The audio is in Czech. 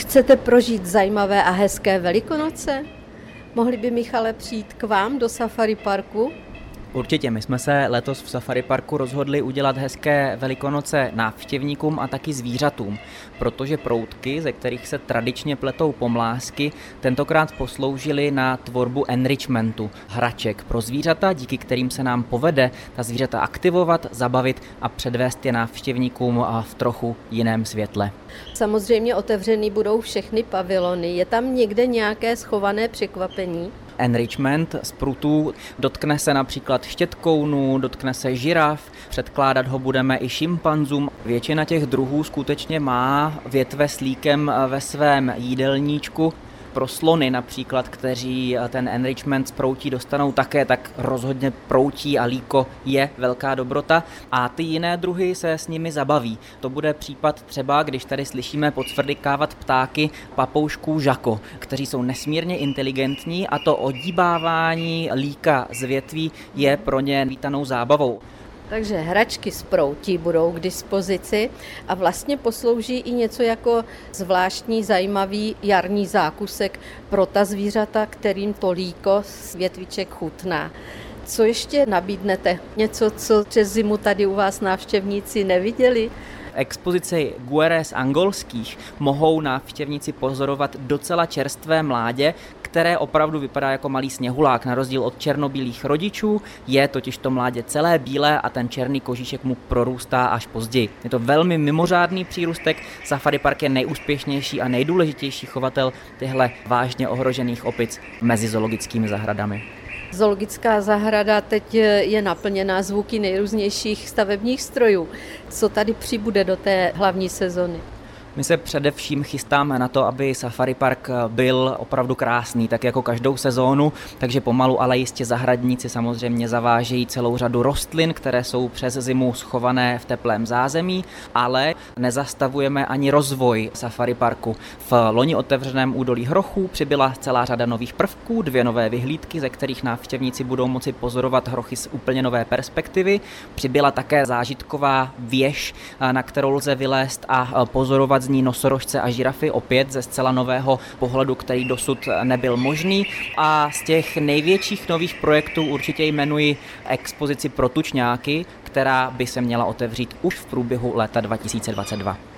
Chcete prožít zajímavé a hezké Velikonoce? Mohli by Michale přijít k vám do Safari Parku? Určitě, my jsme se letos v Safari Parku rozhodli udělat hezké velikonoce návštěvníkům a taky zvířatům, protože proutky, ze kterých se tradičně pletou pomlásky, tentokrát posloužily na tvorbu enrichmentu, hraček pro zvířata, díky kterým se nám povede ta zvířata aktivovat, zabavit a předvést je návštěvníkům v trochu jiném světle. Samozřejmě otevřený budou všechny pavilony. Je tam někde nějaké schované překvapení? Enrichment z prutů. Dotkne se například štětkounů, dotkne se žiraf, předkládat ho budeme i šimpanzům. Většina těch druhů skutečně má větve s líkem ve svém jídelníčku pro slony například, kteří eh, ten enrichment z proutí dostanou také, tak rozhodně proutí a líko je velká dobrota a ty jiné druhy se s nimi zabaví. To bude případ třeba, když tady slyšíme podsvrdikávat ptáky papoušků žako, kteří jsou nesmírně inteligentní a to odíbávání líka z větví je pro ně vítanou zábavou. Takže hračky z proutí budou k dispozici a vlastně poslouží i něco jako zvláštní zajímavý jarní zákusek pro ta zvířata, kterým to líko z větviček chutná. Co ještě nabídnete? Něco, co přes zimu tady u vás návštěvníci neviděli? expozici Gueres angolských mohou návštěvníci pozorovat docela čerstvé mládě, které opravdu vypadá jako malý sněhulák. Na rozdíl od černobílých rodičů je totiž to mládě celé bílé a ten černý kožíšek mu prorůstá až později. Je to velmi mimořádný přírůstek. Safari Park je nejúspěšnější a nejdůležitější chovatel tyhle vážně ohrožených opic mezi zoologickými zahradami. Zoologická zahrada teď je naplněná zvuky nejrůznějších stavebních strojů. Co tady přibude do té hlavní sezony? My se především chystáme na to, aby Safari Park byl opravdu krásný, tak jako každou sezónu, takže pomalu, ale jistě zahradníci samozřejmě zavážejí celou řadu rostlin, které jsou přes zimu schované v teplém zázemí, ale nezastavujeme ani rozvoj Safari Parku. V loni otevřeném údolí Hrochů přibyla celá řada nových prvků, dvě nové vyhlídky, ze kterých návštěvníci budou moci pozorovat hrochy z úplně nové perspektivy. Přibyla také zážitková věž, na kterou lze vylézt a pozorovat z ní nosorožce a žirafy opět ze zcela nového pohledu, který dosud nebyl možný. A z těch největších nových projektů určitě jmenuji expozici pro tučňáky, která by se měla otevřít už v průběhu léta 2022.